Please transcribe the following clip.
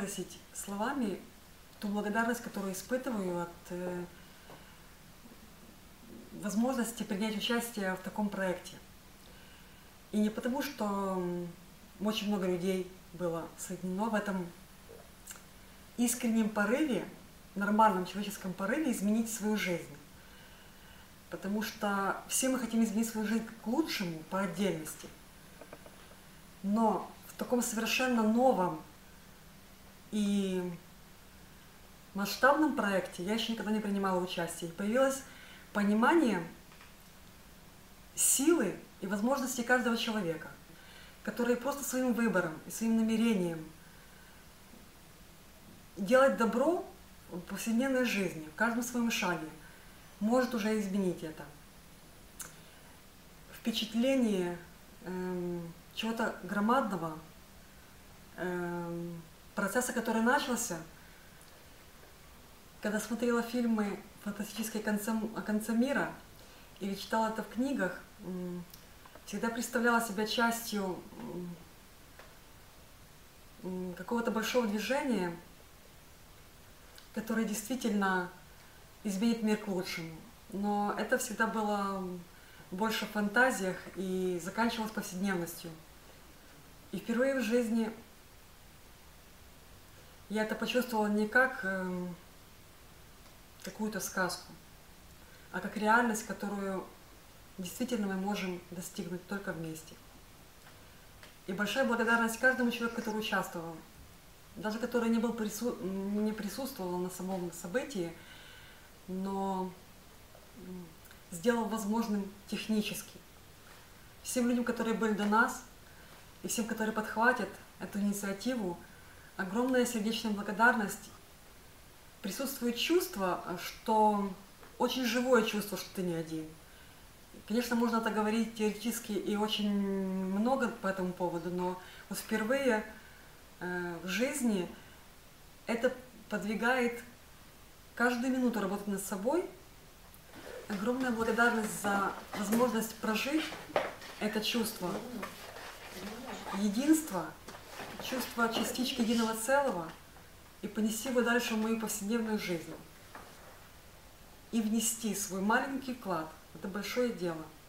выразить словами ту благодарность, которую испытываю от э, возможности принять участие в таком проекте. И не потому, что очень много людей было соединено в этом искреннем порыве, нормальном человеческом порыве изменить свою жизнь. Потому что все мы хотим изменить свою жизнь к лучшему по отдельности. Но в таком совершенно новом и масштабном проекте я еще никогда не принимала участие. И появилось понимание силы и возможностей каждого человека, который просто своим выбором и своим намерением делать добро в повседневной жизни, в каждом своем шаге, может уже изменить это. Впечатление э, чего-то громадного, э, процесса, который начался, когда смотрела фильмы фантастические конце, о конце мира или читала это в книгах, всегда представляла себя частью какого-то большого движения, которое действительно изменит мир к лучшему. Но это всегда было больше в фантазиях и заканчивалось повседневностью. И впервые в жизни я это почувствовала не как э, какую-то сказку, а как реальность, которую действительно мы можем достигнуть только вместе. И большая благодарность каждому человеку, который участвовал, даже который не, был прису... не присутствовал на самом событии, но сделал возможным технически. Всем людям, которые были до нас, и всем, которые подхватят эту инициативу, огромная сердечная благодарность. Присутствует чувство, что очень живое чувство, что ты не один – Конечно, можно это говорить теоретически и очень много по этому поводу, но вот впервые э, в жизни это подвигает каждую минуту работать над собой. Огромная благодарность за возможность прожить это чувство единства, чувство частички единого целого и понести его дальше в мою повседневную жизнь. И внести свой маленький вклад – это большое дело –